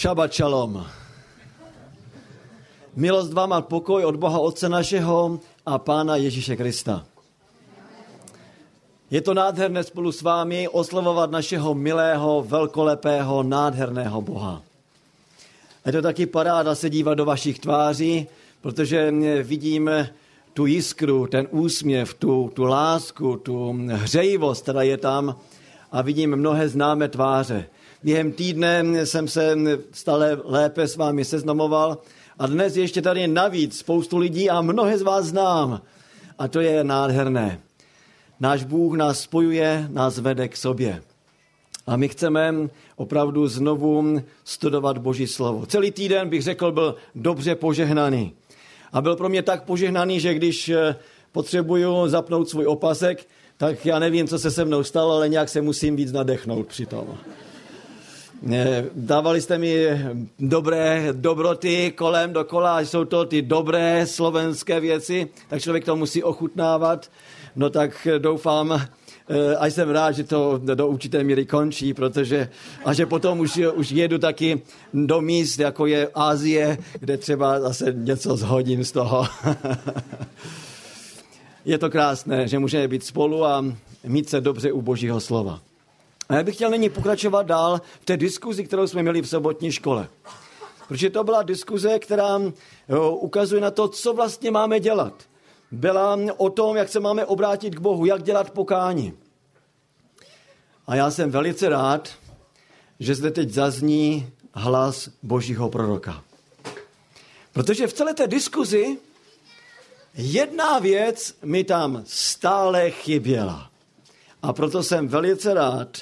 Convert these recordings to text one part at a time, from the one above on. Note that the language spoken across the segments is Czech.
Šabat šalom. Milost vám a pokoj od Boha Otce našeho a Pána Ježíše Krista. Je to nádherné spolu s vámi oslavovat našeho milého, velkolepého, nádherného Boha. Je to taky paráda se dívat do vašich tváří, protože vidím tu jiskru, ten úsměv, tu, tu lásku, tu hřejivost, která je tam a vidím mnohé známé tváře. Během týdne jsem se stále lépe s vámi seznamoval a dnes ještě tady navíc spoustu lidí a mnohé z vás znám. A to je nádherné. Náš Bůh nás spojuje, nás vede k sobě. A my chceme opravdu znovu studovat Boží slovo. Celý týden bych řekl, byl dobře požehnaný. A byl pro mě tak požehnaný, že když eh, potřebuju zapnout svůj opasek, tak já nevím, co se se mnou stalo, ale nějak se musím víc nadechnout při tom. Eh, dávali jste mi dobré dobroty kolem dokola, jsou to ty dobré slovenské věci, tak člověk to musí ochutnávat. No tak doufám, eh, a jsem rád, že to do určité míry končí, protože a že potom už, už jedu taky do míst, jako je Ázie, kde třeba zase něco zhodím z toho. je to krásné, že můžeme být spolu a mít se dobře u Božího slova. A já bych chtěl nyní pokračovat dál v té diskuzi, kterou jsme měli v sobotní škole. Protože to byla diskuze, která ukazuje na to, co vlastně máme dělat. Byla o tom, jak se máme obrátit k Bohu, jak dělat pokání. A já jsem velice rád, že zde teď zazní hlas božího proroka. Protože v celé té diskuzi jedna věc mi tam stále chyběla. A proto jsem velice rád,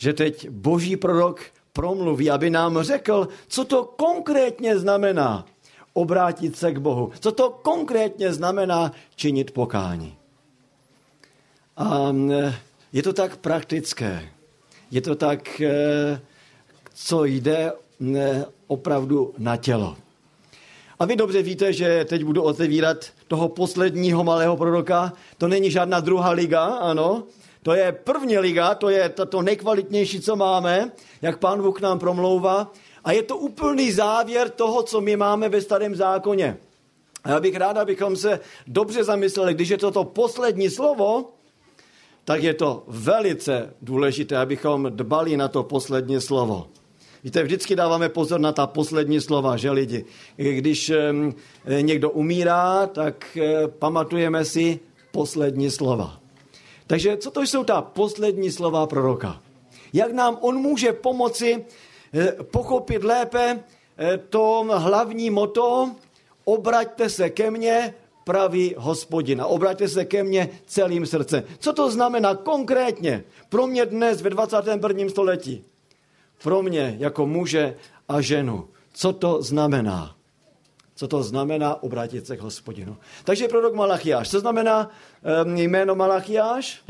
že teď boží prorok promluví, aby nám řekl, co to konkrétně znamená obrátit se k Bohu. Co to konkrétně znamená činit pokání. A je to tak praktické. Je to tak, e, co jde opravdu na tělo. A vy dobře víte, že teď budu otevírat toho posledního malého proroka. To není žádná druhá liga, ano. To je první liga, to je to, nejkvalitnější, co máme, jak pán Bůh nám promlouvá. A je to úplný závěr toho, co my máme ve starém zákoně. A já bych rád, abychom se dobře zamysleli, když je to to poslední slovo, tak je to velice důležité, abychom dbali na to poslední slovo. Víte, vždycky dáváme pozor na ta poslední slova, že lidi. Když někdo umírá, tak eh, pamatujeme si poslední slova. Takže co to jsou ta poslední slova proroka? Jak nám on může pomoci eh, pochopit lépe eh, to hlavní moto obraťte se ke mně, pravý hospodina. Obraťte se ke mně celým srdcem. Co to znamená konkrétně pro mě dnes ve 21. století? Pro mě jako muže a ženu. Co to znamená? Co to znamená obrátit se k hospodinu. Takže prorok Malachiáš. Co znamená um, jméno Malachiáš?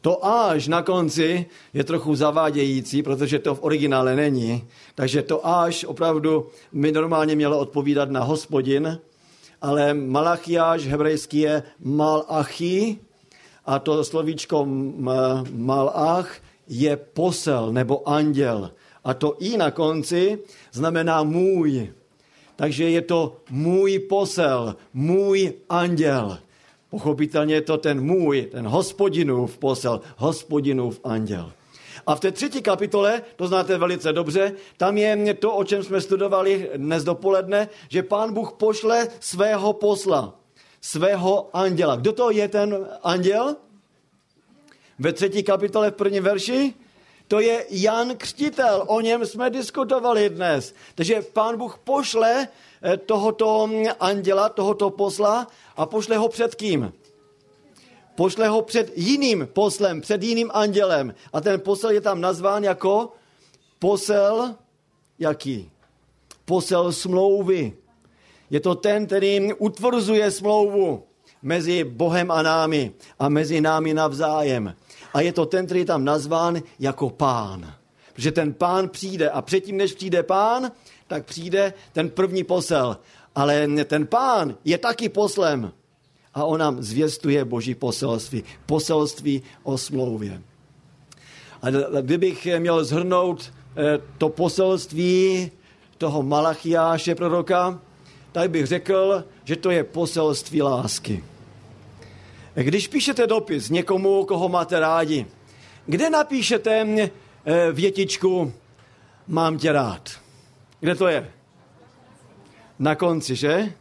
To až na konci je trochu zavádějící, protože to v originále není. Takže to až opravdu by normálně mělo odpovídat na hospodin, ale Malachiáš hebrejský je malachi a to slovíčko malach je posel nebo anděl. A to i na konci znamená můj. Takže je to můj posel, můj anděl. Pochopitelně je to ten můj, ten hospodinův posel, hospodinův anděl. A v té třetí kapitole, to znáte velice dobře, tam je to, o čem jsme studovali dnes dopoledne, že pán Bůh pošle svého posla, svého anděla. Kdo to je ten anděl? Ve třetí kapitole v prvním verši? To je Jan Křtitel, o něm jsme diskutovali dnes. Takže pán Bůh pošle eh, tohoto anděla, tohoto posla a pošle ho před kým? Pošle ho před jiným poslem, před jiným andělem. A ten posel je tam nazván jako posel, jaký? Posel smlouvy. Je to ten, který utvrzuje smlouvu mezi Bohem a námi a mezi námi navzájem. A je to ten, který je tam nazván jako pán. Protože ten pán přijde a předtím, než přijde pán, tak přijde ten první posel. Ale ten pán je taky poslem. A on nám zvěstuje boží poselství. Poselství o smlouvě. A kdybych měl zhrnout to poselství toho Malachiáše proroka, tak bych řekl, že to je poselství lásky. Když píšete dopis někomu, koho máte rádi, kde napíšete eh, větičku mám tě rád? Kde to je? Na konci, že?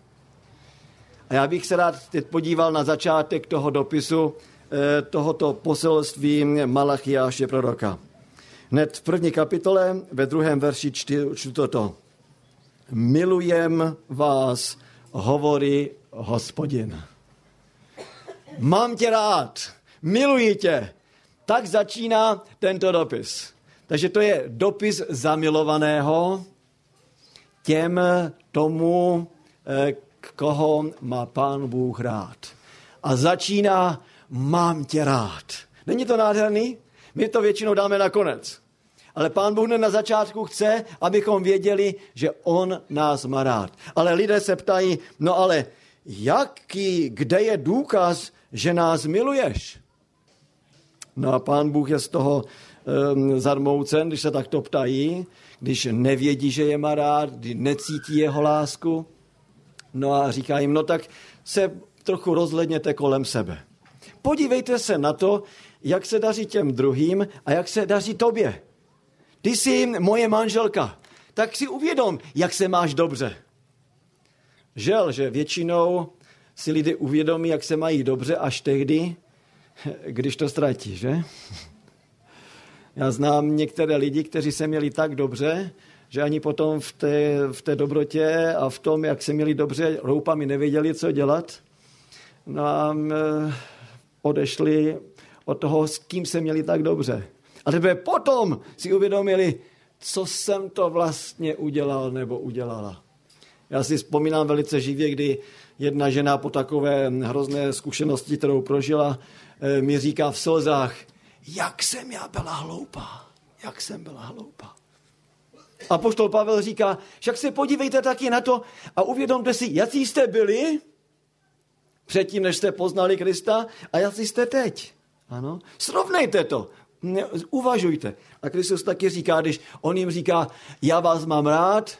A já bych se rád teď podíval na začátek toho dopisu, eh, tohoto poselství Malachiáše proroka. Hned v první kapitole, ve druhém verši čtu toto. Milujem vás, hovorí hospodin. Mám tě rád, miluji tě. Tak začíná tento dopis. Takže to je dopis zamilovaného těm tomu, eh, koho má pán Bůh rád. A začíná, mám tě rád. Není to nádherný? My to většinou dáme na konec. Ale pán Bůh na začátku chce, abychom věděli, že on nás má rád. Ale lidé se ptají, no ale jaký, kde je důkaz, že nás miluješ? No a pán Bůh je z toho um, zarmoucen, když se takto ptají, když nevědí, že je má rád, když necítí jeho lásku. No a říká jim, no tak se trochu rozhledněte kolem sebe. Podívejte se na to, jak se daří těm druhým a jak se daří tobě. Ty jsi moje manželka, tak si uvědom, jak se máš dobře. Žel, že většinou si lidé uvědomí, jak se mají dobře až tehdy, když to ztratí, že? Já znám některé lidi, kteří se měli tak dobře, že ani potom v té, v té dobrotě a v tom, jak se měli dobře, roupami nevěděli, co dělat. No a odešli od toho, s kým se měli tak dobře. A teprve potom si uvědomili, co jsem to vlastně udělal nebo udělala. Já si vzpomínám velice živě, kdy jedna žena po takové hrozné zkušenosti, kterou prožila, eh, mi říká v slzách, jak jsem já byla hloupá, jak jsem byla hloupá. A poštol Pavel říká, však se podívejte taky na to a uvědomte si, jaký jste byli předtím, než jste poznali Krista a jaký jste teď. Ano, srovnejte to. Uvažujte. A Kristus taky říká, když on jim říká, já vás mám rád,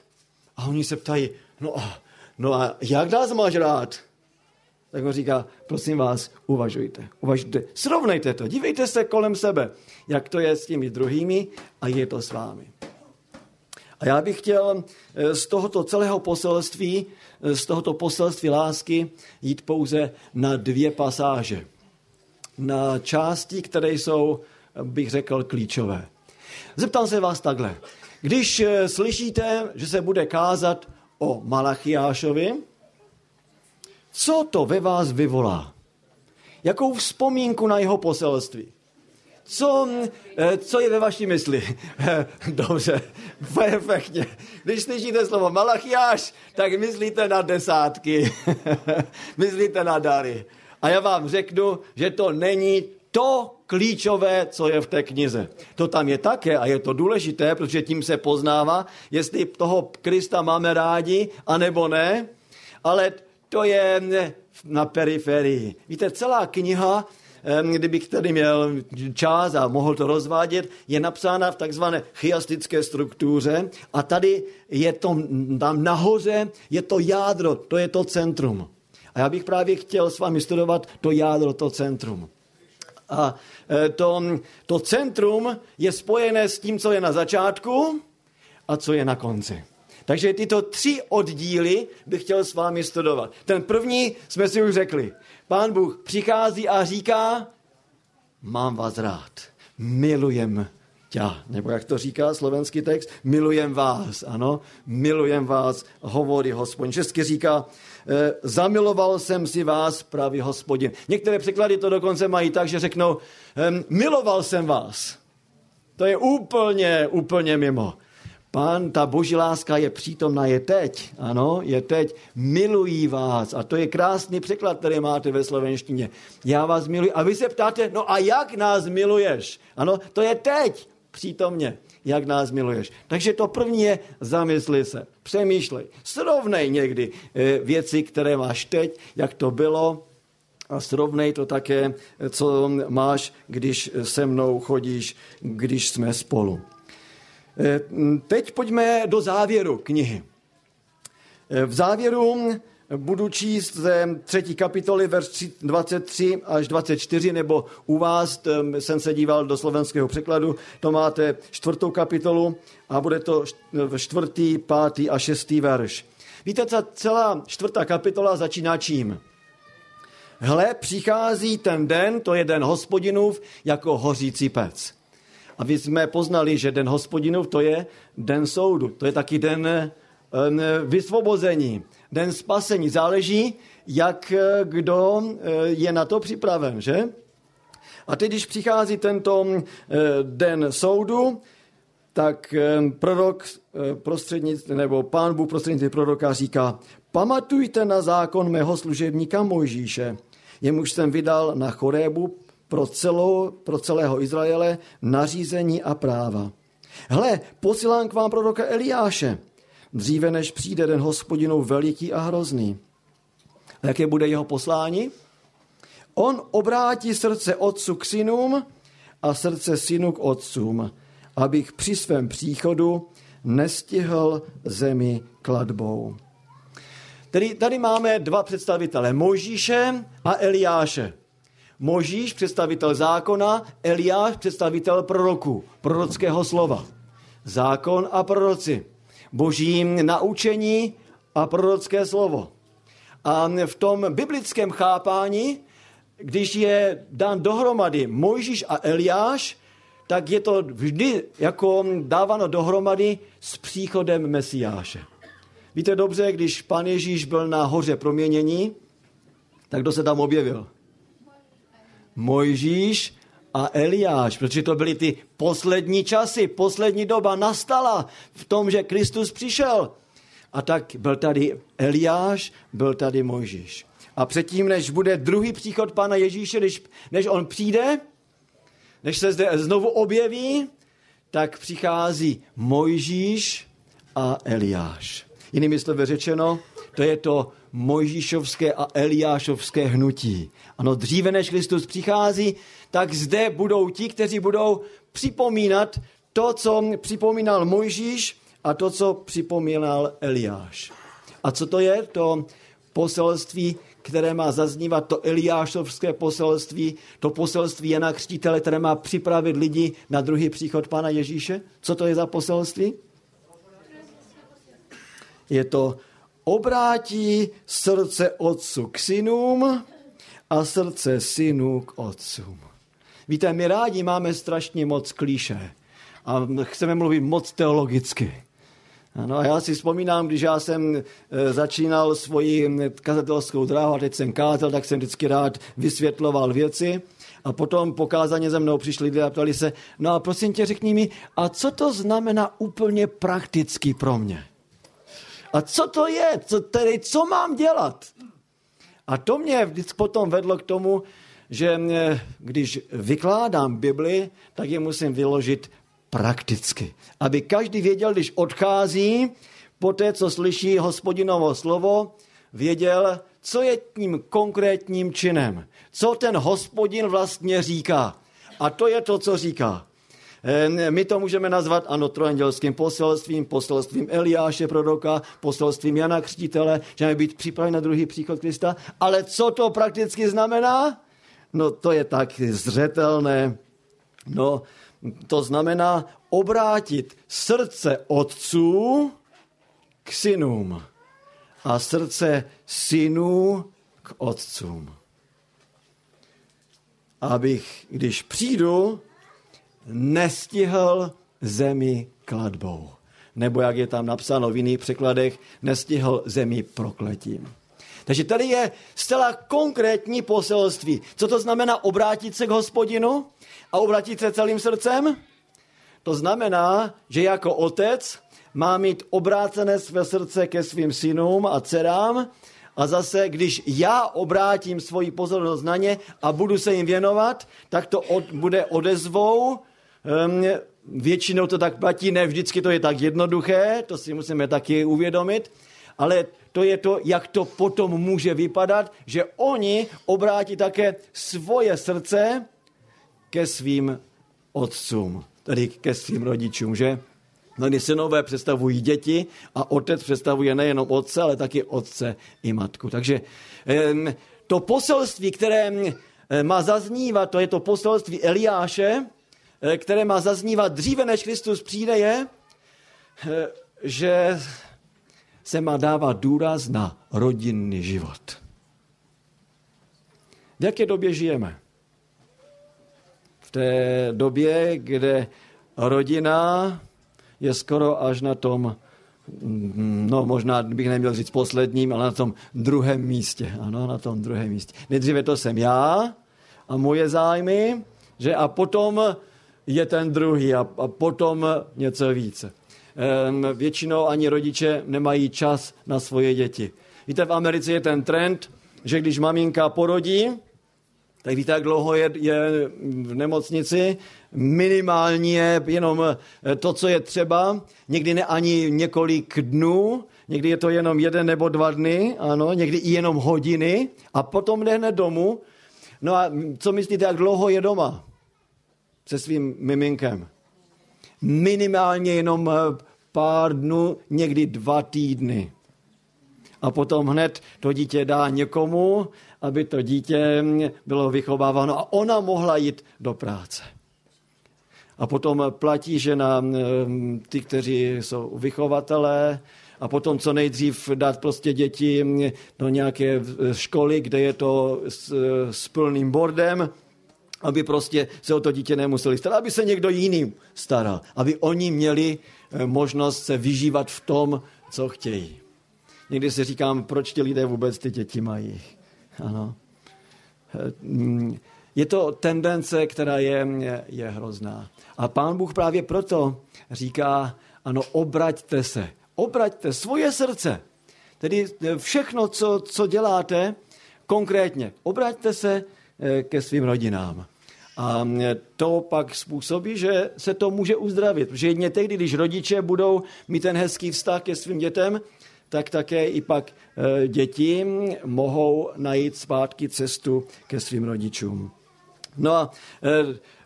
a oni se ptají, no a, no a jak nás máš rád? Tak on říká, prosím vás, uvažujte, uvažujte, srovnejte to, dívejte se kolem sebe, jak to je s těmi druhými a je to s vámi. A já bych chtěl eh, z tohoto celého poselství, eh, z tohoto poselství lásky jít pouze na dvě pasáže. Na části, které jsou bych řekl, klíčové. Zeptám se vás takhle. Když eh, slyšíte, že se bude kázat o Malachiášovi, co to ve vás vyvolá? Jakou vzpomínku na jeho poselství? Co, eh, co je ve vaší mysli? Dobře, perfektně. Když slyšíte slovo Malachiáš, tak myslíte na desátky, myslíte na dary. A já vám řeknu, že to není to klíčové, co je v té knize. To tam je také a je to důležité, protože tím se poznává, jestli toho Krista máme rádi, anebo ne, ale to je na periferii. Víte, celá kniha, kdybych tady měl čas a mohl to rozvádět, je napsána v takzvané chiastické struktuře a tady je to tam nahoře, je to jádro, to je to centrum. A já bych právě chtěl s vámi studovat to jádro, to centrum. A e, to, to centrum je spojené s tím, co je na začátku a co je na konci. Takže tyto tři oddíly bych chtěl s vámi studovat. Ten první jsme si už řekli. Pán Bůh přichází a říká, mám vás rád, milujem tě. Nebo jak to říká slovenský text, milujem vás, ano, milujem vás, hovorí hospodin. Česky říká, Eh, zamiloval jsem si vás, pravý hospodin. Některé překlady to dokonce mají tak, že řeknou, miloval jsem vás. To je úplně, úplně mimo. Pán, ta boží láska je přítomná, je teď. Ano, je teď. Milují vás. A to je krásný překlad, který máte ve slovenštině. Já vás miluji. A vy se ptáte, no a jak nás miluješ? Ano, to je teď přítomně jak nás miluješ. Takže to první je, zamysli se, přemýšlej, srovnej někdy eh, věci, které máš teď, jak to bylo, a srovnej to také, co máš, když se mnou chodíš, když jsme spolu. Eh, teď pojďme do závěru knihy. Eh, v závěru budu číst ze třetí kapitoly, verš 23 až 24, nebo u vás, jsem se díval do slovenského překladu, to máte čtvrtou kapitolu a bude to čtvrtý, pátý a šestý verš. Víte, ta celá čtvrtá kapitola začíná čím? Hle, přichází ten den, to je den hospodinův, jako hořící pec. A vy jsme poznali, že den hospodinův to je den soudu, to je taky den vysvobození, den spasení. Záleží, jak eh, kdo eh, je na to připraven, že? A teď, když přichází tento eh, den soudu, tak prorok prostřednictvím, nebo pán Bůh prostřednictvím proroka říká, pamatujte na zákon mého služebníka Mojžíše, jemuž jsem vydal na Chorébu pro, celou, pro celého Izraele nařízení a práva. Hle, posílám k vám proroka Eliáše, dříve než přijde den hospodinou veliký a hrozný. A jaké bude jeho poslání? On obrátí srdce otců k synům a srdce synu k otcům, abych při svém příchodu nestihl zemi kladbou. Tedy tady máme dva představitele, Možíše a Eliáše. Možíš, představitel zákona, Eliáš, představitel proroku, prorockého slova. Zákon a proroci boží naučení a prorocké slovo. A v tom biblickém chápání, když je dán dohromady Mojžíš a Eliáš, tak je to vždy jako dáváno dohromady s příchodem Mesiáše. Víte dobře, když pan Ježíš byl na hoře proměnění, tak kdo se tam objevil? Mojžíš a Eliáš, protože to byly ty poslední časy, poslední doba nastala v tom, že Kristus přišel. A tak byl tady Eliáš, byl tady Mojžíš. A předtím, než bude druhý příchod Pána Ježíše, než, než on přijde, než se zde znovu objeví, tak přichází Mojžíš a Eliáš. Jinými slovy řečeno, to je to Mojžíšovské a Eliášovské hnutí. Ano, dříve než Kristus přichází, tak zde budou ti, kteří budou připomínat to, co připomínal Mojžíš a to, co připomínal Eliáš. A co to je? To poselství, které má zaznívat, to Eliášovské poselství, to poselství Jana Křtítele, které má připravit lidi na druhý příchod Pána Ježíše. Co to je za poselství? Je to obrátí srdce otců k synům a srdce synů k otcům. Víte, my rádi máme strašně moc klíše a chceme mluvit moc teologicky. Ano, a já si vzpomínám, když já jsem e, začínal svoji kazatelskou dráhu a teď jsem kázal, tak jsem vždycky rád vysvětloval věci. A potom pokázaně ze mnou přišli lidé a ptali se, no a prosím tě řekni mi, a co to znamená úplně prakticky pro mě? A co to je? Co, tedy, co mám dělat? A to mě vždycky potom vedlo k tomu, že když vykládám Bibli, tak je musím vyložit prakticky. Aby každý věděl, když odchází, po té, co slyší hospodinovo slovo, věděl, co je tím konkrétním činem. Co ten hospodin vlastně říká. A to je to, co říká. My to můžeme nazvat, ano, trojandělským poselstvím, poselstvím Eliáše proroka, poselstvím Jana Křtitele, že máme být připraveni na druhý příchod Krista. Ale co to prakticky znamená? No to je tak zřetelné. No, to znamená obrátit srdce otců k synům a srdce synů k otcům. Abych, když přijdu, nestihl zemi kladbou. Nebo jak je tam napsáno v jiných překladech, nestihl zemi prokletím. Takže tady je zcela konkrétní poselství. Co to znamená obrátit se k hospodinu a obrátit se celým srdcem? To znamená, že jako otec má mít obrácené své srdce ke svým synům a dcerám a zase, když já obrátím svoji pozornost na ně a budu se jim věnovat, tak to od, bude odezvou většinou to tak platí, ne vždycky to je tak jednoduché, to si musíme taky uvědomit, ale to je to, jak to potom může vypadat, že oni obrátí také svoje srdce ke svým otcům, tedy ke svým rodičům, že? Mnohdy synové představují děti a otec představuje nejenom otce, ale taky otce i matku. Takže to poselství, které má zaznívat, to je to poselství Eliáše, které má zaznívat dříve, než Kristus přijde, je, eh, že se má dávat důraz na rodinný život. V jaké době žijeme? V té době, kde rodina je skoro až na tom, no možná bych neměl říct posledním, ale na tom druhém místě. Ano, na tom druhém místě. Nejdříve to jsem já a moje zájmy, že a potom je ten druhý a, a potom něco více. Většinou ani rodiče nemají čas na svoje děti. Víte, v Americe je ten trend, že když maminka porodí, tak víte, jak dlouho je, je v nemocnici, minimálně je jenom eh, to, co je třeba, někdy ne ani několik dnů, někdy je to jenom jeden nebo dva dny, ano, někdy i jenom hodiny a potom jde hned domů. No a co myslíte, jak dlouho je doma se svým miminkem? Minimálně jenom eh, pár dnů, někdy dva týdny. A potom hned to dítě dá někomu, aby to dítě bylo vychováváno a ona mohla jít do práce. A potom platí, že na ty, kteří jsou vychovatelé, a potom co nejdřív dát prostě děti do nějaké školy, kde je to s, s plným bordem, aby prostě se o to dítě nemuseli starat, aby se někdo jiný staral, aby oni měli eh, možnost se vyžívat v tom, co chtějí. Někdy si říkám, proč ti lidé vůbec ty děti mají. Ano. Je to tendence, která je, je, je hrozná. A pán Bůh právě proto říká, ano, obraťte se. Obraťte svoje srdce. Tedy všechno, co, co děláte, konkrétně, obraťte se eh, ke svým rodinám. A to pak způsobí, že se to může uzdravit. Protože jedně tehdy, když rodiče budou mít ten hezký vztah ke svým dětem, tak také i pak eh, děti mohou najít zpátky cestu ke svým rodičům. No a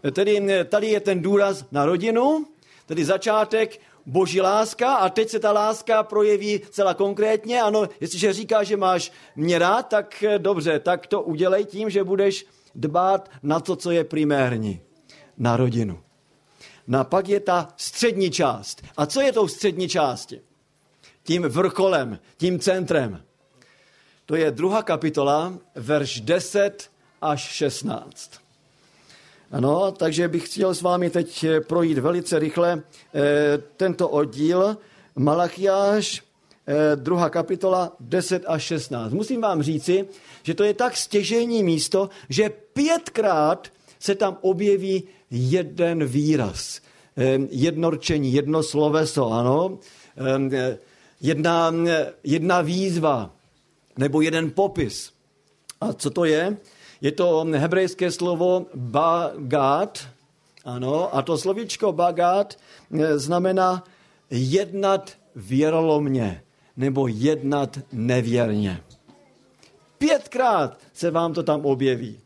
eh, tedy tady je ten důraz na rodinu, tedy začátek boží láska a teď se ta láska projeví celá konkrétně. Ano, jestliže říká, že máš mě rád, tak eh, dobře, tak to udělej tím, že budeš dbát na to, co je primérní, na rodinu. No a pak je ta střední část. A co je tou střední části? tím vrcholem, tím centrem. To je druhá kapitola, verš 10 až 16. Ano, takže bych chtěl s vámi teď projít velice rychle eh, tento oddíl. Malachiáš, eh, druhá kapitola, 10 až 16. Musím vám říci, že to je tak stěžení místo, že pětkrát se tam objeví jeden výraz, eh, jedno rčení, jedno sloveso, ano. Eh, jedna, jedna výzva nebo jeden popis. A co to je? Je to hebrejské slovo bagát, ano, a to slovíčko bagát eh, znamená jednat věrolomně nebo jednat nevěrně. Pětkrát se vám to tam objeví.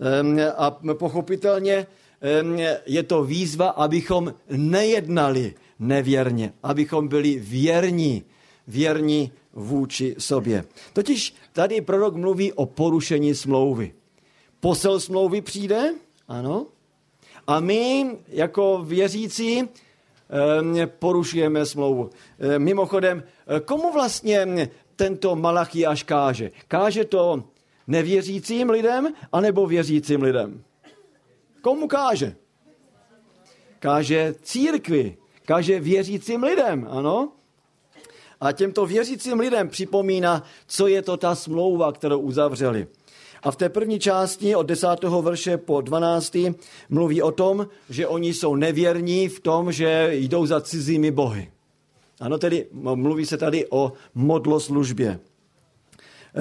Ehm, a pochopitelně ehm, je to výzva, abychom nejednali nevěrně, abychom byli věrní, věrní vůči sobě. Totiž tady prorok mluví o porušení smlouvy. Posel smlouvy přijde, ano, a my jako věřící porušujeme smlouvu. Ehm, mimochodem, komu vlastně tento Malachiáš káže? Káže to nevěřícím lidem anebo věřícím lidem? Komu káže? Káže církvi, Kaže věřícím lidem, ano? A těmto věřícím lidem připomíná, co je to ta smlouva, kterou uzavřeli. A v té první části od 10. verše po 12. mluví o tom, že oni jsou nevěrní v tom, že jdou za cizími bohy. Ano, tedy mluví se tady o modloslužbě.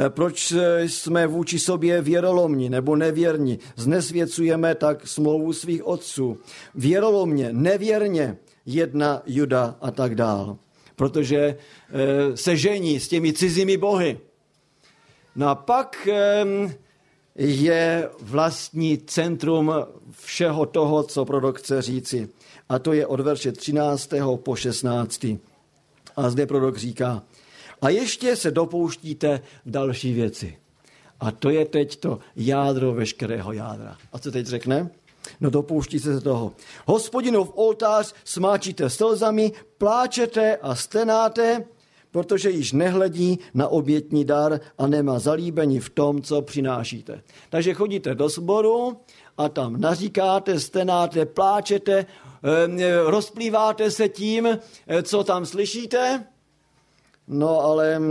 E, proč jsme vůči sobě věrolomní nebo nevěrní? Znesvěcujeme tak smlouvu svých otců. Věrolomně, nevěrně jedna Juda a tak dál. Protože e, se žení s těmi cizími bohy. No a pak je vlastní centrum všeho toho, co prorok chce říci. a to je od verše 13. po 16. A zde prorok říká, a ještě se dopouštíte další věci. A to je teď to jádro veškerého jádra. A co teď řekne? No dopouští se toho. Hospodinov oltář smáčíte slzami, pláčete a stenáte, protože již nehledí na obětní dar a nemá zalíbení v tom, co přinášíte. Takže chodíte do sboru a tam naříkáte, stenáte, pláčete, rozplýváte se tím, co tam slyšíte. No ale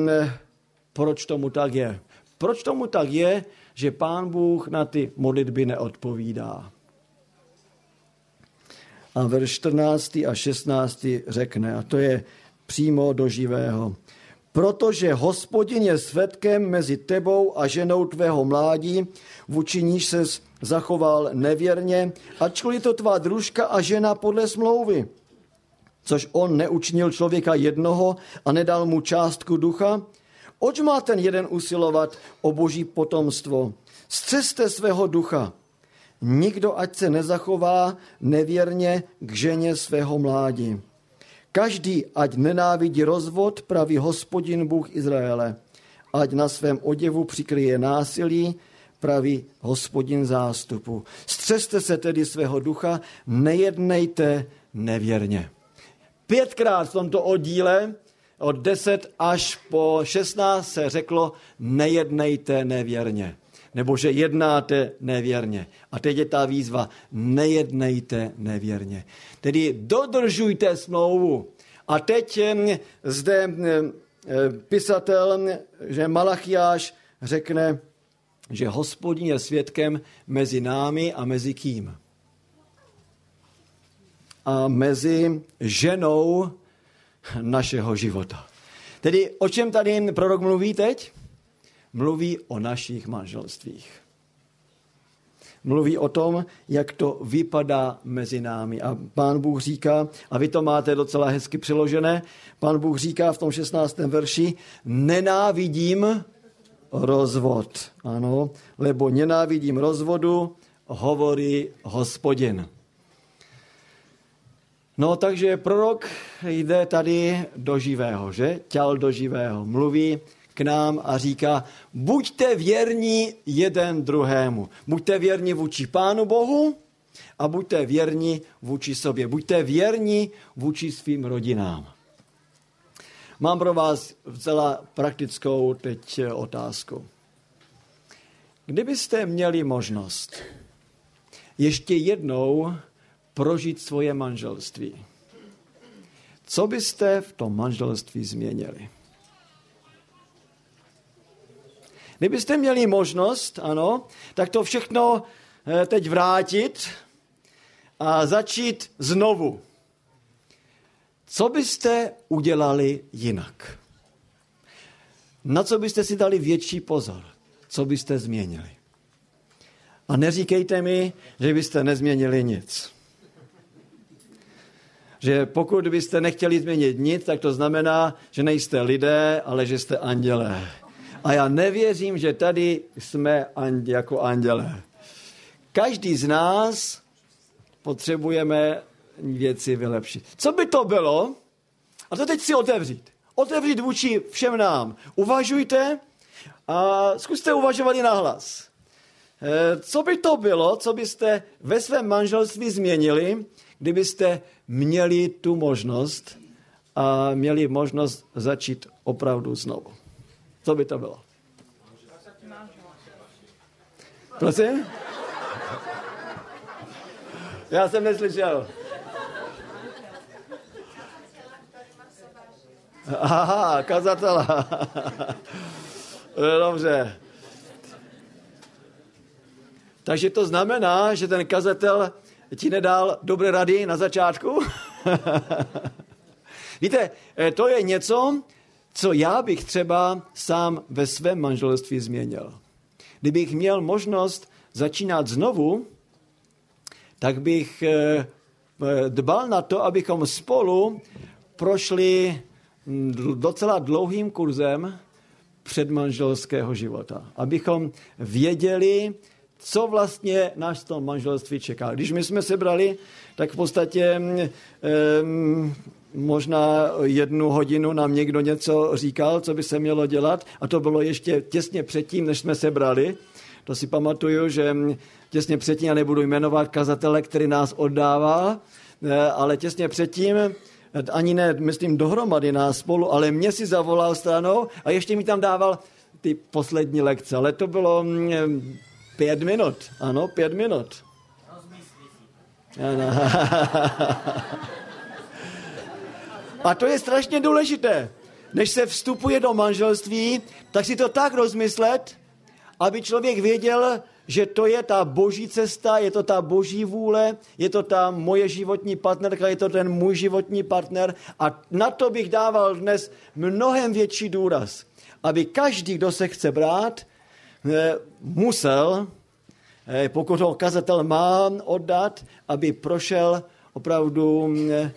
proč tomu tak je? Proč tomu tak je, že pán Bůh na ty modlitby neodpovídá? A verš 14. a 16. řekne, a to je přímo do živého. Protože hospodin je svědkem mezi tebou a ženou tvého mládí, vůči níž se zachoval nevěrně, ačkoliv to tvá družka a žena podle smlouvy. Což on neučinil člověka jednoho a nedal mu částku ducha, Oč má ten jeden usilovat o boží potomstvo? Střeste svého ducha. Nikdo ať se nezachová nevěrně k ženě svého mládí. Každý, ať nenávidí rozvod, praví hospodin Bůh Izraele. Ať na svém oděvu přikryje násilí, praví hospodin zástupu. Střeste se tedy svého ducha, nejednejte nevěrně. Pětkrát v tomto oddíle od 10 až po 16 se řeklo, nejednejte nevěrně. Nebo že jednáte nevěrně. A teď je ta výzva, nejednejte nevěrně. Tedy dodržujte smlouvu. A teď zde pisatel, že Malachiáš řekne, že hospodin je svědkem mezi námi a mezi kým? A mezi ženou našeho života. Tedy o čem tady prorok mluví teď? Mluví o našich manželstvích. Mluví o tom, jak to vypadá mezi námi. A pán Bůh říká, a vy to máte docela hezky přiložené, pán Bůh říká v tom 16. verši, nenávidím rozvod. Ano, lebo nenávidím rozvodu, hovorí hospodin. No takže prorok jde tady do živého, že? Těl do živého. Mluví k nám a říká, buďte věrní jeden druhému. Buďte věrní vůči Pánu Bohu a buďte věrní vůči sobě. Buďte věrní vůči svým rodinám. Mám pro vás celá praktickou teď otázku. Kdybyste měli možnost ještě jednou prožít svoje manželství. Co byste v tom manželství změnili? Kdybyste měli možnost, ano, tak to všechno eh, teď vrátit a začít znovu. Co byste udělali jinak? Na co byste si dali větší pozor? Co byste změnili? A neříkejte mi, že byste nezměnili nic že pokud byste nechtěli změnit nic, tak to znamená, že nejste lidé, ale že jste andělé. A já nevěřím, že tady jsme jako andělé. Každý z nás potřebujeme věci vylepšit. Co by to bylo? A to teď si otevřít. Otevřít vůči všem nám. Uvažujte a zkuste uvažovat i nahlas. Eh, co by to bylo, co byste ve svém manželství změnili, kdybyste měli tu možnost a měli možnost začít opravdu znovu. Co by to bylo? Prosím? Já jsem neslyšel. Aha, kazatela. Dobře. Takže to znamená, že ten kazatel ti nedal dobré rady na začátku? Víte, eh, to je něco, co já bych třeba sám ve svém manželství změnil. Kdybych měl možnost začínat znovu, tak bych eh, dbal na to, abychom spolu prošli mm, docela dlouhým kurzem předmanželského života. Abychom věděli, co vlastně náš v tom manželství čeká. Když my jsme se brali, tak v podstatě um, možná jednu hodinu nám někdo něco říkal, co by se mělo dělat a to bylo ještě těsně předtím, než jsme se brali. To si pamatuju, že těsně předtím, já nebudu jmenovat kazatele, který nás oddává, eh, ale těsně předtím, ani ne, myslím, dohromady nás spolu, ale mě si zavolal stranou a ještě mi tam dával ty poslední lekce, ale to bylo mm, pět minut, ano, pět minut. Ano. A to je strašně důležité. Než se vstupuje do manželství, tak si to tak rozmyslet, aby člověk věděl, že to je ta boží cesta, je to ta boží vůle, je to ta moje životní partnerka, je to ten můj životní partner a na to bych dával dnes mnohem větší důraz, aby každý, kdo se chce brát, eh, musel, eh, pokud ho kazatel má oddat, aby prošel opravdu eh,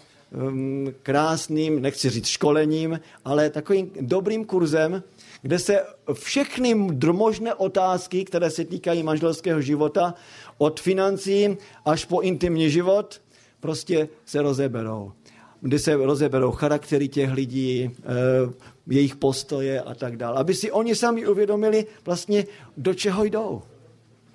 krásným, nechci říct školením, ale takovým dobrým kurzem, kde se všechny možné otázky, které se týkají manželského života, od financí až po intimní život, prostě se rozeberou. Kde se rozeberou charaktery těch lidí, eh, jejich postoje a tak dále. Aby si oni sami uvědomili vlastně, do čeho jdou.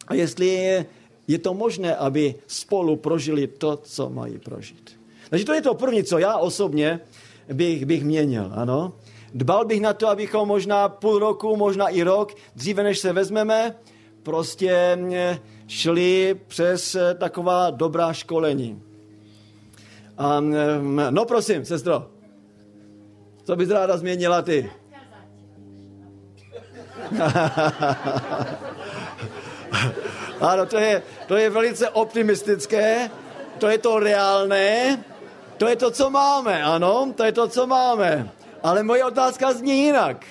A jestli je, je to možné, aby spolu prožili to, co mají prožít. Takže to je to první, co já osobně bych, bych měnil, ano. Dbal bych na to, abychom možná půl roku, možná i rok, dříve než se vezmeme, prostě mm, šli přes eh, taková dobrá školení. A, mm, no prosím, sestro, co bys ráda změnila ty? ano, to je, to je velice optimistické, to je to reálné, to je to, co máme, ano, to je to, co máme. Ale moje otázka zní jinak.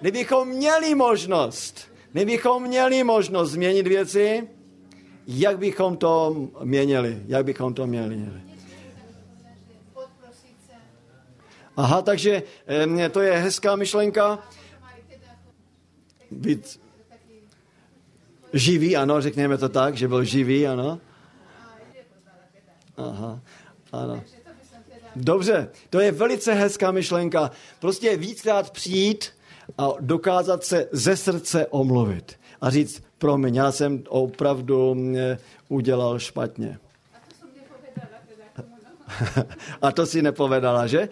Kdybychom měli možnost, kdybychom měli možnost změnit věci, jak bychom to měnili? Jak bychom to měli? Aha, takže to je hezká myšlenka. Být živý, ano, řekněme to tak, že byl živý, ano. Aha, ano. Dobře, to je velice hezká myšlenka. Prostě víckrát přijít a dokázat se ze srdce omluvit. A říct, promiň, já jsem opravdu mě udělal špatně. A to si nepovedala, že?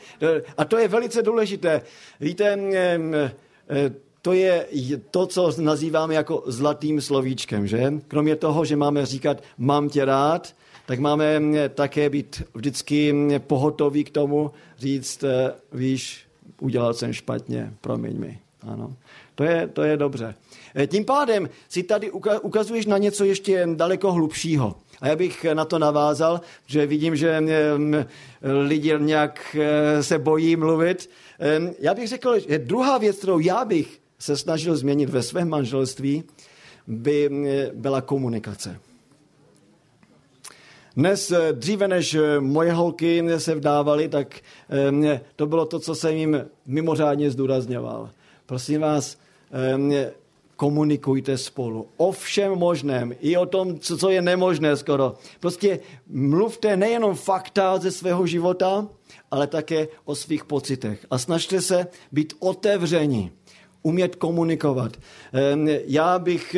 A to je velice důležité. Víte, to je to, co nazýváme jako zlatým slovíčkem, že? Kromě toho, že máme říkat mám tě rád, tak máme také být vždycky pohotoví k tomu říct, eh, víš, udělal jsem špatně, promiň mi. Ano. To je, to je dobře. Eh, tím pádem si tady ukazuješ na něco ještě daleko hlubšího. A já bych na to navázal, že vidím, že eh, lidi nějak se bojí mluvit. Já bych řekl, že druhá věc, kterou já bych se snažil změnit ve svém manželství, by byla komunikace. Dnes eh, dříve, než eh, moje holky se vdávaly, tak eh, to bylo to, co jsem jim mimořádně zdůrazňoval. Prosím vás, komunikujte spolu. O všem možném, i o tom, co, je nemožné skoro. Prostě mluvte nejenom fakta ze svého života, ale také o svých pocitech. A snažte se být otevření, umět komunikovat. Já bych,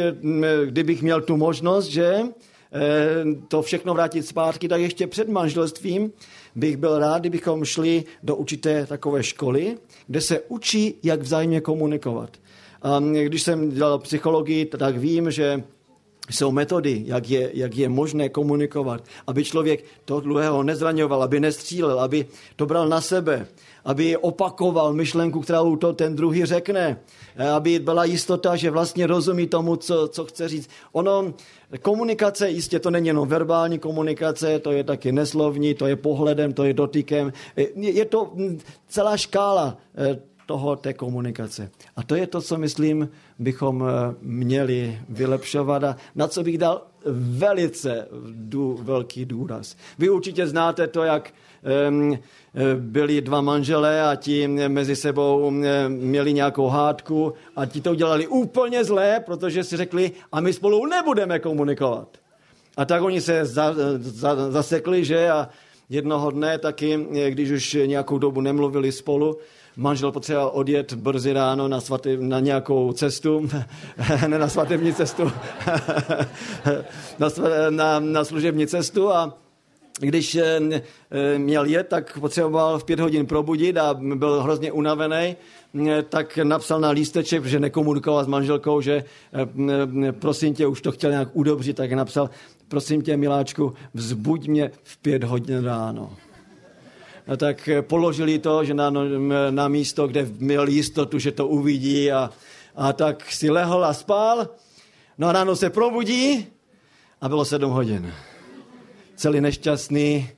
kdybych měl tu možnost, že to všechno vrátit zpátky, tak ještě před manželstvím bych byl rád, kdybychom šli do určité takové školy, kde se učí, jak vzájemně komunikovat. A když jsem dělal psychologii, tak vím, že jsou metody, jak je, jak je možné komunikovat, aby člověk toho druhého nezraňoval, aby nestřílel, aby to bral na sebe, aby opakoval myšlenku, kterou to ten druhý řekne, aby byla jistota, že vlastně rozumí tomu, co, co chce říct. Ono, komunikace, jistě to není jenom verbální komunikace, to je taky neslovní, to je pohledem, to je dotykem. Je to celá škála eh, toho, té komunikace. A to je to, co myslím, bychom eh, měli vylepšovat a na co bych dal velice dů, velký důraz. Vy určitě znáte to, jak um, byli dva manželé a ti mezi sebou měli nějakou hádku a ti to udělali úplně zlé, protože si řekli, a my spolu nebudeme komunikovat. A tak oni se za, za, zasekli, že a jednoho dne taky, když už nějakou dobu nemluvili spolu, manžel potřeboval odjet brzy ráno na, svatý, na nějakou cestu, ne na svatební cestu, na, na, na služební cestu a když eh, eh, měl jet, tak potřeboval v pět hodin probudit a byl hrozně unavený, eh, tak napsal na lísteček, protože nekomunikoval s manželkou, že prosím tě, už to chtěl nějak udobřit, tak napsal, prosím tě, miláčku, vzbuď mě v pět hodin ráno. A tak položili to, že na, na místo, kde měl jistotu, že to uvidí a, a tak si lehl a spal. No a ráno se probudí a bylo sedm hodin celý nešťastný,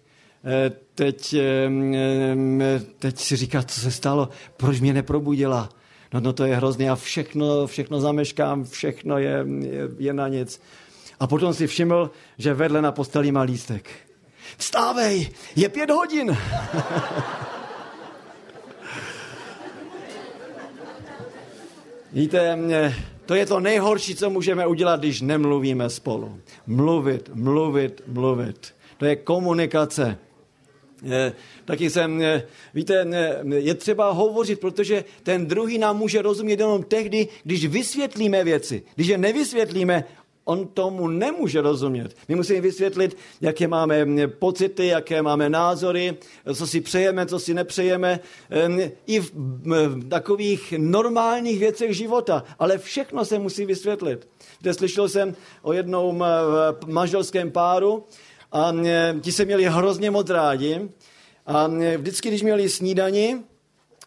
eh, teď, eh, teď si říká, co se stalo, proč mě neprobudila. No, no to je hrozně a všechno, všechno zameškám, všechno je, je, je na nic. A potom si všiml, že vedle na posteli má lístek. Vstávej, je pět hodin. Víte, to je to nejhorší, co můžeme udělat, když nemluvíme spolu. Mluvit, mluvit, mluvit. To je komunikace. Je, taky jsem, je, víte, je třeba hovořit, protože ten druhý nám může rozumět jenom tehdy, když vysvětlíme věci. Když je nevysvětlíme, on tomu nemůže rozumět. My musíme vysvětlit, jaké máme pocity, jaké máme názory, co si přejeme, co si nepřejeme, i v takových normálních věcech života. Ale všechno se musí vysvětlit. Kde slyšel jsem o jednom manželském páru, a ti se měli hrozně moc rádi. A vždycky, když měli snídani,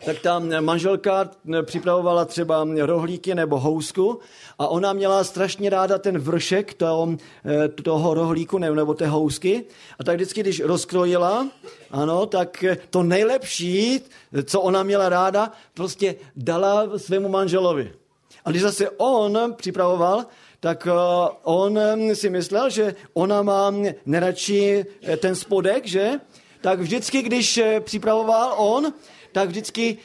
tak tam manželka připravovala třeba rohlíky nebo housku a ona měla strašně ráda ten vršek toho, eh, toho rohlíku nebo té housky. A tak vždycky, když rozkrojila, ano, tak to nejlepší, co ona měla ráda, prostě dala svému manželovi. A když zase on připravoval, tak eh, on si myslel, že ona má neradši ten spodek, že? Tak vždycky, když připravoval on, tak vždycky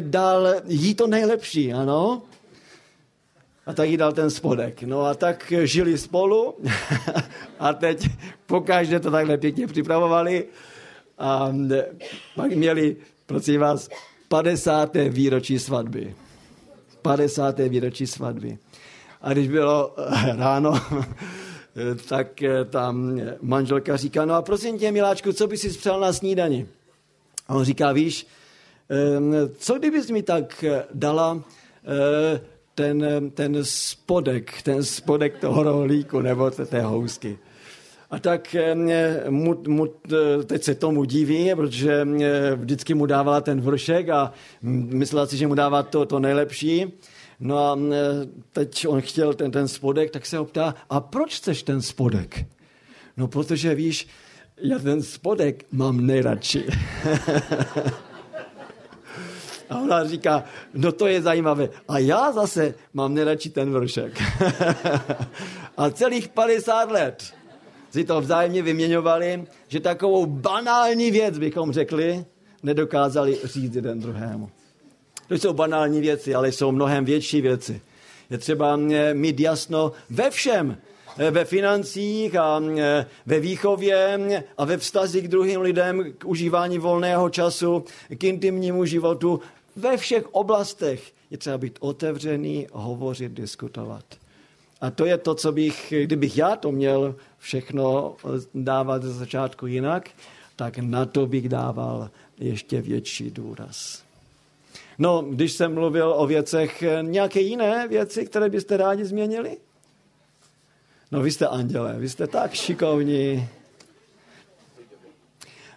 dal jí to nejlepší, ano? A tak jí dal ten spodek. No a tak žili spolu a teď pokaždé to takhle pěkně připravovali a mm, pak měli, prosím vás, 50. výročí svatby. 50. výročí svatby. A když bylo eh, ráno, tak eh, tam manželka říká, no a prosím tě, miláčku, co by si spřál na snídani? A on říká, víš, co kdybys mi tak eh, dala ten, ten spodek, ten spodek toho rohlíku nebo té housky. A tak mu, mu, teď se tomu diví, protože vždycky mu dávala ten vršek a myslela si, že mu dává to, to nejlepší. No a teď on chtěl ten, ten spodek, tak se ho ptá, a proč chceš ten spodek? No, protože víš, já ten spodek mám nejradši. A ona říká, no to je zajímavé. A já zase mám nejradši ten vršek. a celých 50 let si to vzájemně vyměňovali, že takovou banální věc, bychom řekli, nedokázali říct jeden druhému. To jsou banální věci, ale jsou mnohem větší věci. Je třeba eh, mít jasno ve všem, eh, ve financích a eh, ve výchově a ve vztazích k druhým lidem, k užívání volného času, k intimnímu životu. Ve všech oblastech je třeba být otevřený, hovořit, diskutovat. A to je to, co bych, kdybych já to měl všechno dávat ze začátku jinak, tak na to bych dával ještě větší důraz. No, když jsem mluvil o věcech, eh, nějaké jiné věci, které byste rádi změnili? No, vy jste andělé, vy jste tak šikovní.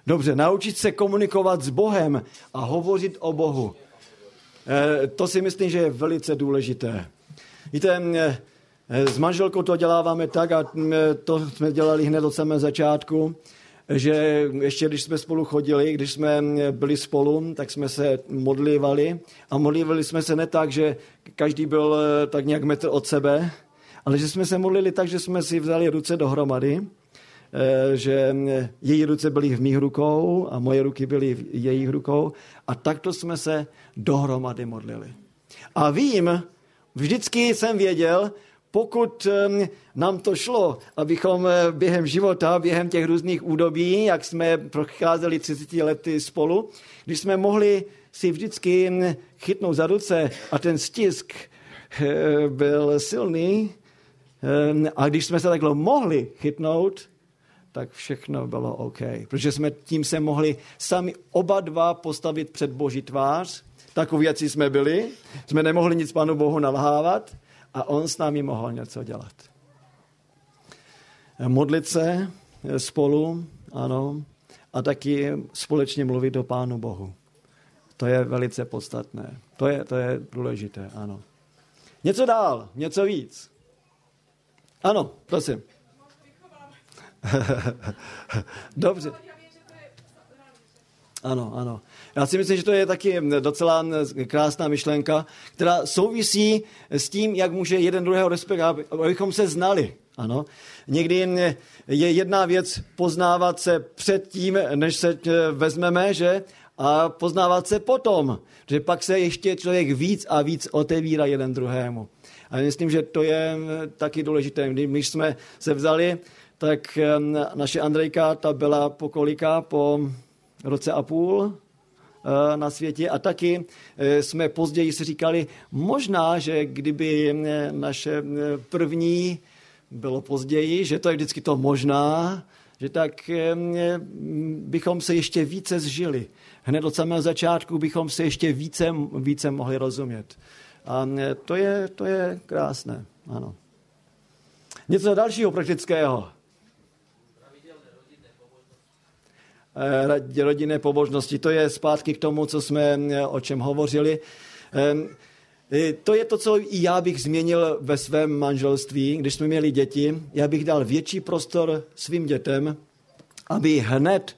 Dobře, naučit se komunikovat s Bohem a hovořit o Bohu. E, to si myslím, že je velice důležité. Víte, e, s manželkou to děláváme tak, a to jsme dělali hned od samého začátku, že ještě když jsme spolu chodili, když jsme byli spolu, tak jsme se modlívali a modlívali jsme se ne tak, že každý byl eh, tak nějak metr od sebe, ale že jsme se modlili tak, že jsme si vzali ruce dohromady, eh, že její ruce byly v mých rukou a moje ruky byly v jejich rukou a takto jsme se dohromady modlili. A vím, vždycky jsem věděl, pokud nám to šlo, abychom eh, během života, během těch různých údobí, jak jsme procházeli 30 lety spolu, když jsme mohli si vždycky chytnout za ruce a ten stisk eh, byl silný, a když jsme se takhle mohli chytnout, tak všechno bylo OK. Protože jsme tím se mohli sami oba dva postavit před Boží tvář. Takový věci jsme byli. Jsme nemohli nic Pánu Bohu nalhávat a on s námi mohl něco dělat. Modlit se spolu, ano, a taky společně mluvit o Pánu Bohu. To je velice podstatné. To je, to je důležité, ano. Něco dál, něco víc. Ano, prosím. Dobře. Ano, ano. Já si myslím, že to je taky docela krásná myšlenka, která souvisí s tím, jak může jeden druhého respektovat, abychom se znali. Ano. Někdy je jedna věc poznávat se před tím, než se eh, vezmeme, že? A poznávat se potom, že pak se ještě člověk víc a víc otevírá jeden druhému. A myslím, že to je eh, taky důležité. Když jsme se vzali, tak eh, naše Andrejka, ta byla po kolika? Po roce a půl eh, na světě a taky jsme později si říkali, možná, že kdyby naše první bylo později, že to je vždycky to možná, že tak bychom se ještě více zžili. Hned od samého začátku bychom se ještě více, více mohli rozumět. A to je, to je krásné, ano. Něco dalšího praktického. Eh, rodinné pobožnosti. To je zpátky k tomu, co jsme eh, o čem hovořili. Eh, to je to, co i já bych změnil ve svém manželství, když jsme měli děti. Já bych dal větší prostor svým dětem, aby hned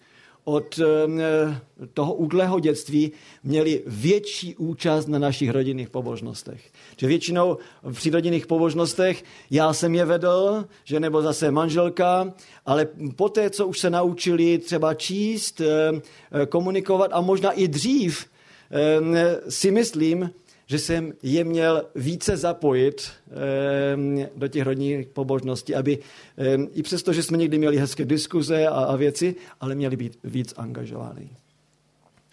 od eh, toho údlého dětství měli větší účast na našich rodinných pobožnostech. Že většinou při rodinných pobožnostech já jsem je vedl, že nebo zase manželka, ale poté, co už se naučili třeba číst, eh, komunikovat a možná i dřív, eh, si myslím, že jsem je měl více zapojit eh, do těch rodních pobožností, aby eh, i přesto, že jsme někdy měli hezké diskuze a, a věci, ale měli být víc angažovaní.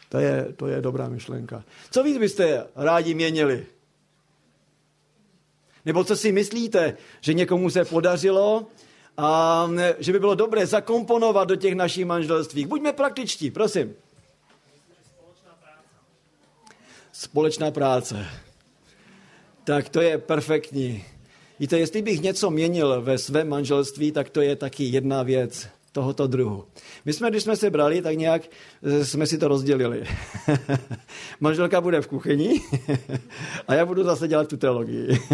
To je, to je dobrá myšlenka. Co víc byste rádi měnili? Nebo co si myslíte, že někomu se podařilo a že by bylo dobré zakomponovat do těch našich manželství? Buďme praktičtí, prosím. Společná práce. Tak to je perfektní. Víte, jestli bych něco měnil ve svém manželství, tak to je taky jedna věc tohoto druhu. My jsme, když jsme se brali, tak nějak eh, jsme si to rozdělili. Manželka bude v kuchyni a já budu zase dělat tu teologii.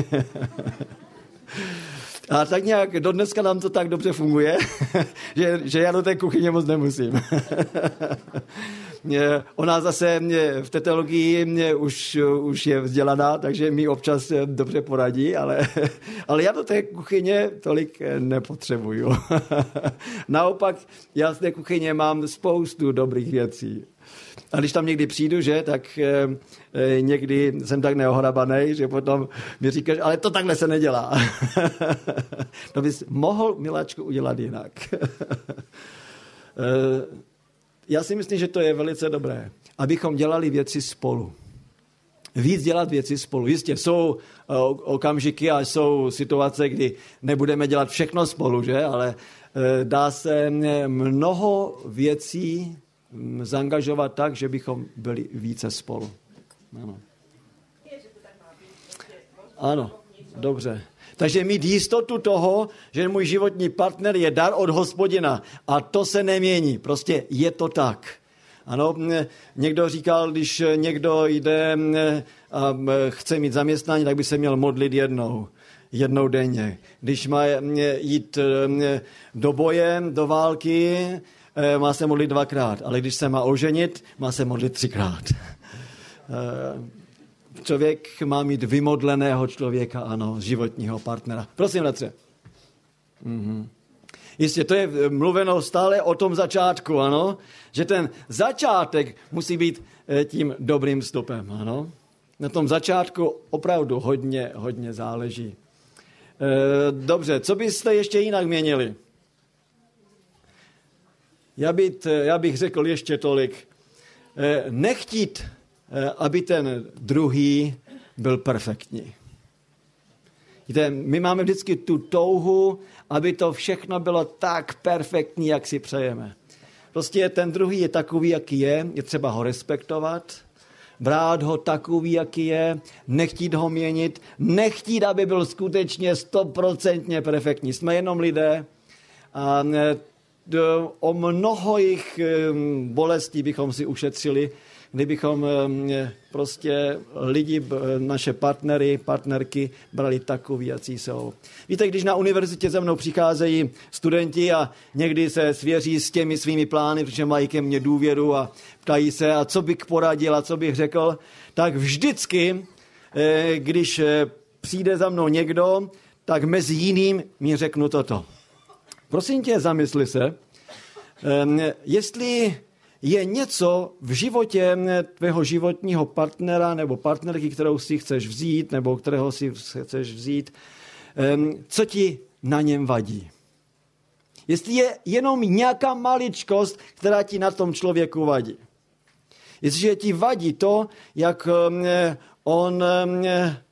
A tak nějak do dneska nám to tak dobře funguje, že, že já do té kuchyně moc nemusím. Ona zase v té teologii už, už je vzdělaná, takže mi občas dobře poradí, ale, ale já do té kuchyně tolik nepotřebuju. Naopak, já z té kuchyně mám spoustu dobrých věcí. A když tam někdy přijdu, že, tak e, někdy jsem tak neohrabaný, že potom mi říkáš, ale to takhle se nedělá. to bys mohl, miláčku, udělat jinak. e, já si myslím, že to je velice dobré, abychom dělali věci spolu. Víc dělat věci spolu. Jistě jsou okamžiky a jsou situace, kdy nebudeme dělat všechno spolu, že? ale dá se mnoho věcí zangažovat tak, že bychom byli více spolu. Ano. Ano, dobře. Takže mít jistotu toho, že můj životní partner je dar od hospodina. A to se nemění. Prostě je to tak. Ano, někdo říkal, když někdo jde a chce mít zaměstnání, tak by se měl modlit jednou jednou denně. Když má jít do boje, do války, eh, má se modlit dvakrát, ale když se má oženit, má se modlit třikrát. Člověk má mít vymodleného člověka, ano, životního partnera. Prosím, Letře. Mm-hmm. Jistě, to je mluveno stále o tom začátku, ano, že ten začátek musí být tím dobrým stopem, ano. Na tom začátku opravdu hodně, hodně záleží. Dobře, co byste ještě jinak měnili? Já, být, já bych řekl ještě tolik. Nechtít, aby ten druhý byl perfektní. Víte, my máme vždycky tu touhu, aby to všechno bylo tak perfektní, jak si přejeme. Prostě ten druhý je takový, jaký je, je třeba ho respektovat, brát ho takový, jaký je, nechtít ho měnit, nechtít, aby byl skutečně stoprocentně perfektní. Jsme jenom lidé a e, o mnoho jich e, bolestí bychom si ušetřili, kdybychom eh, prostě lidi, naše partnery, partnerky brali takový, jaký jsou. Víte, když na univerzitě ze mnou přicházejí studenti a někdy se svěří s těmi svými plány, protože mají ke mně důvěru a ptají se, a co bych poradil a co bych řekl, tak vždycky, eh, když eh, přijde za mnou někdo, tak mezi jiným mi řeknu toto. Prosím tě, zamysli se, jestli je něco v životě tvého životního partnera nebo partnerky, kterou si chceš vzít nebo kterého si chceš vzít, co ti na něm vadí. Jestli je jenom nějaká maličkost, která ti na tom člověku vadí. Jestliže ti vadí to, jak on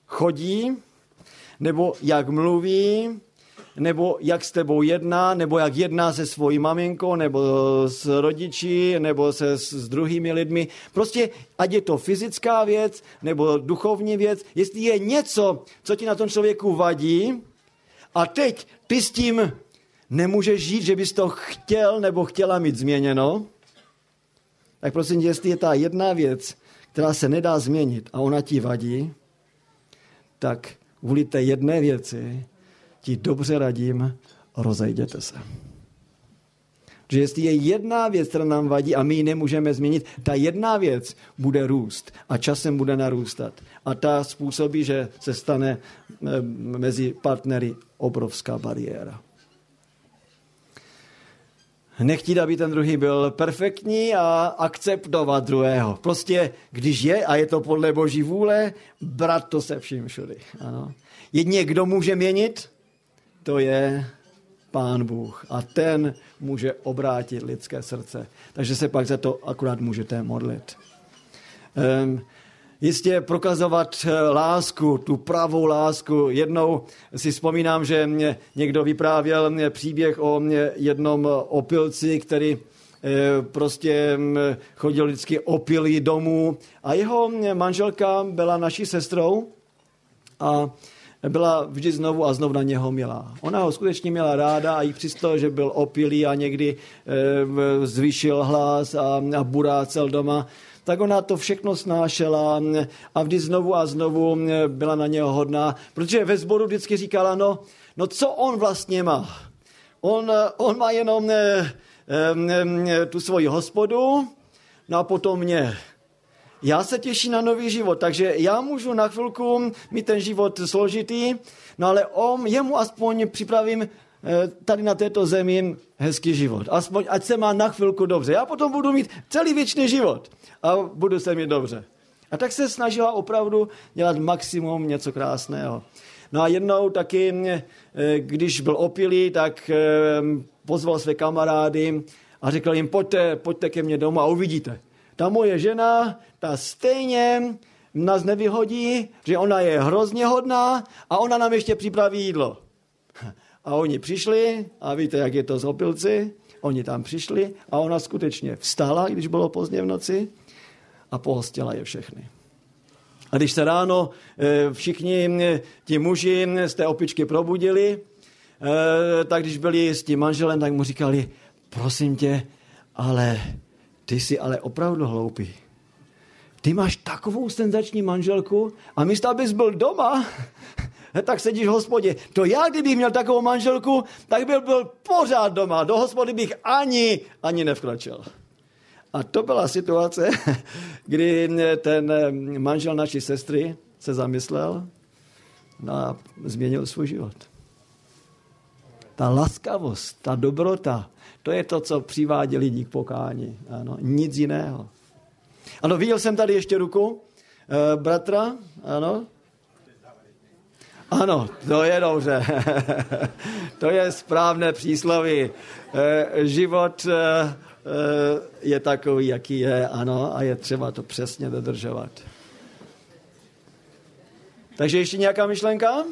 chodí, nebo jak mluví, nebo jak s tebou jedná, nebo jak jedná se svojí maminkou, nebo s rodiči, nebo se s, s druhými lidmi. Prostě, ať je to fyzická věc, nebo duchovní věc, jestli je něco, co ti na tom člověku vadí, a teď ty s tím nemůžeš žít, že bys to chtěl nebo chtěla mít změněno, tak prosím, jestli je ta jedna věc, která se nedá změnit a ona ti vadí, tak kvůli té jedné věci ti dobře radím, rozejděte se. Že jestli je jedna věc, která nám vadí a my ji nemůžeme změnit, ta jedna věc bude růst a časem bude narůstat. A ta způsobí, že se stane eh, mezi partnery obrovská bariéra. Nechtít, aby ten druhý byl perfektní a akceptovat druhého. Prostě, když je a je to podle boží vůle, brat to se vším všudy. Ano. Jedině kdo může měnit, to je Pán Bůh a ten může obrátit lidské srdce. Takže se pak za to akurát můžete modlit. Um, jistě prokazovat eh, lásku, tu pravou lásku. Jednou si vzpomínám, že mě někdo vyprávěl mě příběh o mě jednom opilci, který eh, prostě chodil vždycky opilý domů a jeho manželka byla naší sestrou a byla vždy znovu a znovu na něho milá. Ona ho skutečně měla ráda a i přesto, že byl opilý a někdy e, zvýšil hlas a, a burácel doma, tak ona to všechno snášela a vždy znovu a znovu byla na něho hodná, protože ve sboru vždycky říkala, no, no co on vlastně má? On, on má jenom e, e, tu svoji hospodu, no a potom mě já se těším na nový život, takže já můžu na chvilku mít ten život složitý, no ale on, jemu aspoň připravím eh, tady na této zemi hezký život. Aspoň, ať se má na chvilku dobře. Já potom budu mít celý věčný život a budu se mít dobře. A tak se snažila opravdu dělat maximum něco krásného. No a jednou taky, eh, když byl opilý, tak eh, pozval své kamarády a řekl jim, pojďte, pojďte ke mně domů a uvidíte. Ta moje žena ta stejně nás nevyhodí, že ona je hrozně hodná a ona nám ještě připraví jídlo. A oni přišli a víte, jak je to z opilci? Oni tam přišli a ona skutečně vstala, když bylo pozdě v noci a pohostila je všechny. A když se ráno eh, všichni eh, ti muži z té opičky probudili, eh, tak když byli s tím manželem, tak mu říkali, prosím tě, ale ty jsi ale opravdu hloupý ty máš takovou senzační manželku a místo, abys byl doma, tak sedíš v hospodě. To já, kdybych měl takovou manželku, tak byl byl pořád doma. Do hospody bych ani, ani nevkročil. A to byla situace, kdy ten manžel naší sestry se zamyslel a změnil svůj život. Ta laskavost, ta dobrota, to je to, co přivádí lidi k pokání. Ano, nic jiného. Ano, viděl jsem tady ještě ruku e, bratra, ano. Ano, to je dobře. to je správné přísloví. E, život e, je takový, jaký je, ano, a je třeba to přesně dodržovat. Takže ještě nějaká myšlenka?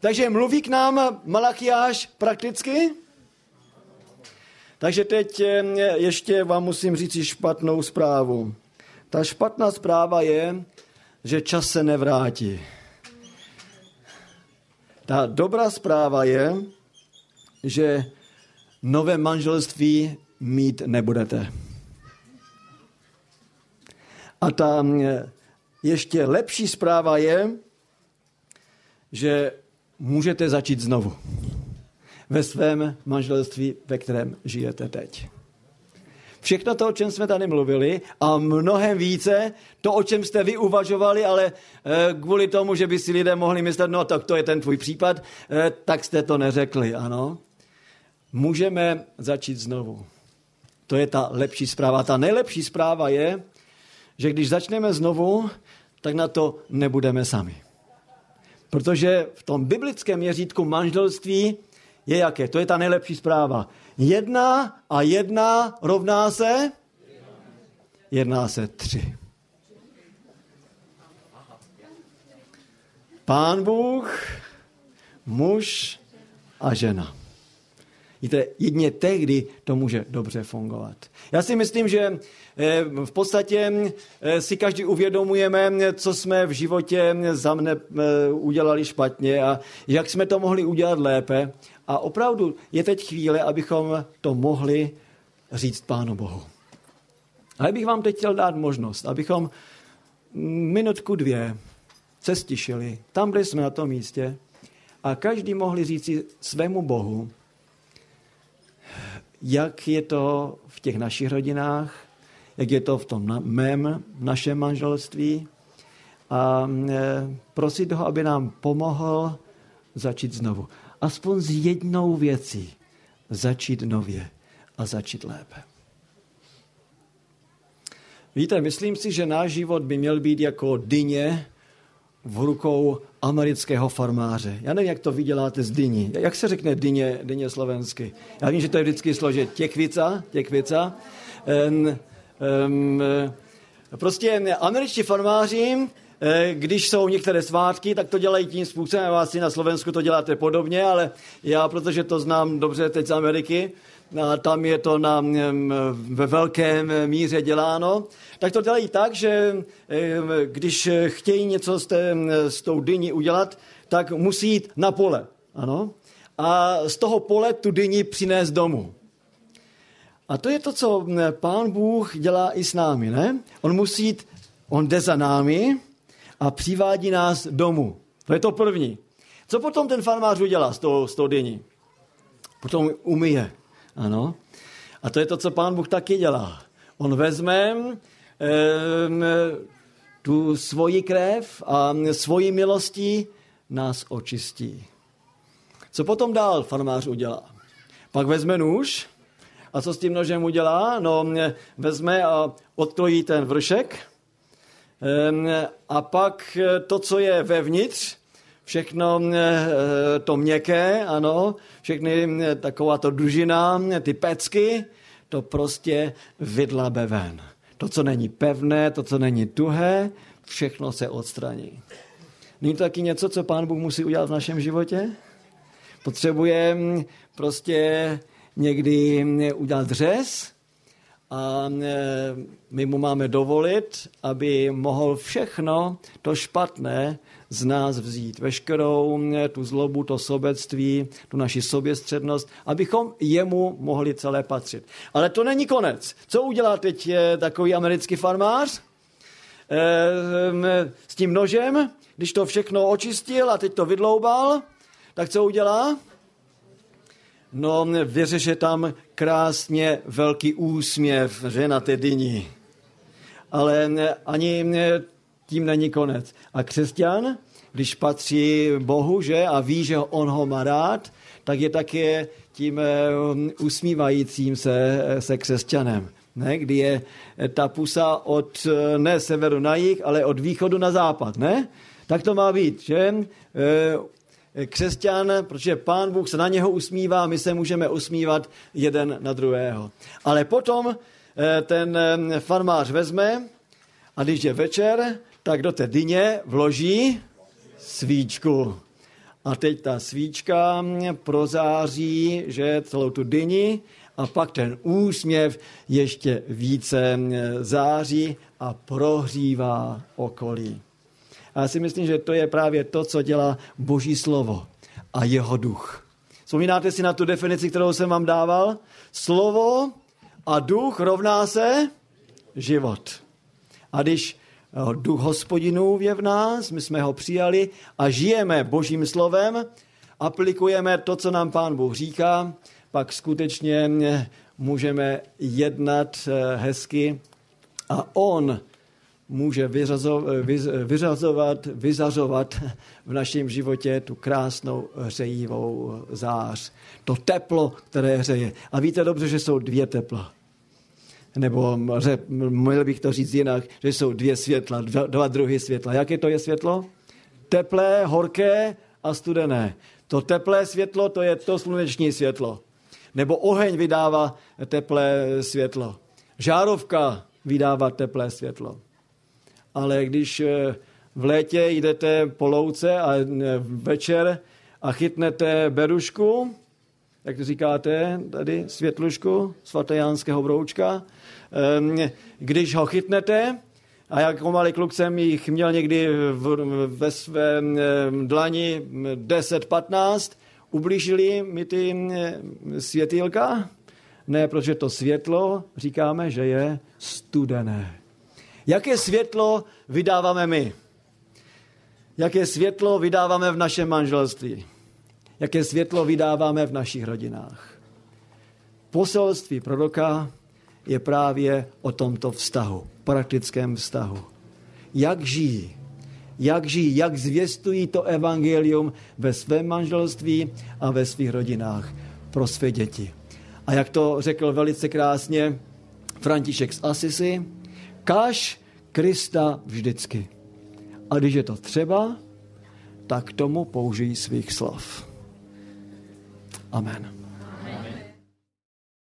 Takže mluví k nám Malachiáš prakticky? Takže teď eh, ještě vám musím říct špatnou zprávu. Ta špatná zpráva je, že čas se nevrátí. Ta dobrá zpráva je, že nové manželství mít nebudete. A ta eh, ještě lepší zpráva je, že můžete začít znovu ve svém manželství, ve kterém žijete teď. Všechno to, o čem jsme tady mluvili a mnohem více, to, o čem jste vy uvažovali, ale e, kvůli tomu, že by si lidé mohli myslet, no tak to je ten tvůj případ, e, tak jste to neřekli, ano. Můžeme začít znovu. To je ta lepší zpráva. Ta nejlepší zpráva je, že když začneme znovu, tak na to nebudeme sami. Protože v tom biblickém měřítku manželství je jaké? To je ta nejlepší zpráva. Jedna a jedna rovná se? Jedná se tři. Pán Bůh, muž a žena. Víte, jedně tehdy to může dobře fungovat. Já si myslím, že eh, v podstatě eh, si každý uvědomujeme, co jsme v životě za mne eh, udělali špatně a jak jsme to mohli udělat lépe. A opravdu je teď chvíle, abychom to mohli říct Pánu Bohu. A já bych vám teď chtěl dát možnost, abychom minutku dvě se stišili tam, kde jsme na tom místě a každý mohli říct svému Bohu, jak je to v těch našich rodinách, jak je to v tom mém, našem manželství a e, prosit ho, aby nám pomohl začít znovu. Aspoň s jednou věcí začít nově a začít lépe. Víte, myslím si, že náš život by měl být jako dyně v rukou amerického farmáře. Já nevím, jak to vyděláte z dyní. Jak se řekne dyně, dyně slovensky? Já vím, že to je vždycky složit těkvica, těkvica. Um, um, prostě američtí farmáři, když jsou některé svátky, tak to dělají tím způsobem. Vás si na Slovensku to děláte podobně, ale já, protože to znám dobře teď z Ameriky, a tam je to na, ve velkém míře děláno, tak to dělají tak, že když chtějí něco s, té, s tou dyní udělat, tak musí jít na pole. Ano? A z toho pole tu dyni přinést domů. A to je to, co pán Bůh dělá i s námi, ne? On musí jít, on jde za námi a přivádí nás domů. To je to první. Co potom ten farmář udělá s tou, s tou dyní? Potom umyje. Ano. A to je to, co pán Bůh taky dělá. On vezme eh, tu svoji krev a svoji milostí nás očistí. Co potom dál farmář udělá? Pak vezme nůž a co s tím nožem udělá? No, vezme a odkrojí ten vršek a pak to, co je vevnitř, všechno to měkké, ano, všechny taková to dužina, ty pecky, to prostě vydlabe ven. To, co není pevné, to, co není tuhé, všechno se odstraní. Není to taky něco, co Pán Bůh musí udělat v našem životě? Potřebuje prostě někdy udělat dřez a my mu máme dovolit, aby mohl všechno to špatné z nás vzít. Veškerou tu zlobu, to sobectví, tu naši soběstřednost, abychom jemu mohli celé patřit. Ale to není konec. Co udělá teď takový americký farmář? e, s tím nožem, když to všechno očistil a teď to vydloubal, tak co udělá? No, vyřeše tam krásně velký úsměv, že na té dyni. Ale ani tím není konec. A křesťan, když patří Bohu, že, a ví, že on ho má rád, tak je také tím usmívajícím se, se křesťanem. Ne? Kdy je ta pusa od ne severu na jih, ale od východu na západ. Ne? Tak to má být, že? křesťan, protože pán Bůh se na něho usmívá, my se můžeme usmívat jeden na druhého. Ale potom eh, ten eh, farmář vezme a když je večer, tak do té dyně vloží svíčku. A teď ta svíčka prozáří, že celou tu dyni a pak ten úsměv ještě více září a prohřívá okolí. A já si myslím, že to je právě to, co dělá Boží slovo a jeho duch. Vzpomínáte si na tu definici, kterou jsem vám dával? Slovo a duch rovná se život. A když duch hospodinů je v nás, my jsme ho přijali a žijeme božím slovem, aplikujeme to, co nám pán Bůh říká, pak skutečně eh, můžeme jednat eh, hezky a on může vyřazovat, vyzařovat v našem životě tu krásnou hřejivou zář. To teplo, které hřeje. A víte dobře, že jsou dvě tepla. Nebo měl bych to říct jinak, že jsou dvě světla, dva, dva druhy světla. Jaké to je světlo? Teplé, horké a studené. To teplé světlo, to je to sluneční světlo. Nebo oheň vydává teplé světlo. Žárovka vydává teplé světlo ale když eh, v létě jdete po louce a eh, večer a chytnete berušku, jak to říkáte tady, světlušku svatejánského broučka, když ho chytnete, a jako malý kluk jsem jich měl někdy ve své ehm, dlani 10-15, ublížili mi ty ehm, světýlka? Ne, protože to světlo říkáme, že je studené. Jaké světlo vydáváme my? Jaké světlo vydáváme v našem manželství? Jaké světlo vydáváme v našich rodinách? Poselství proroka je právě o tomto vztahu, praktickém vztahu. Jak žijí? Jak žijí? Jak zvěstují to evangelium ve svém manželství a ve svých rodinách pro své děti? A jak to řekl velice krásně František z Asisi, Kaž Krista vždycky. A když je to třeba, tak tomu použijí svých slov. Amen.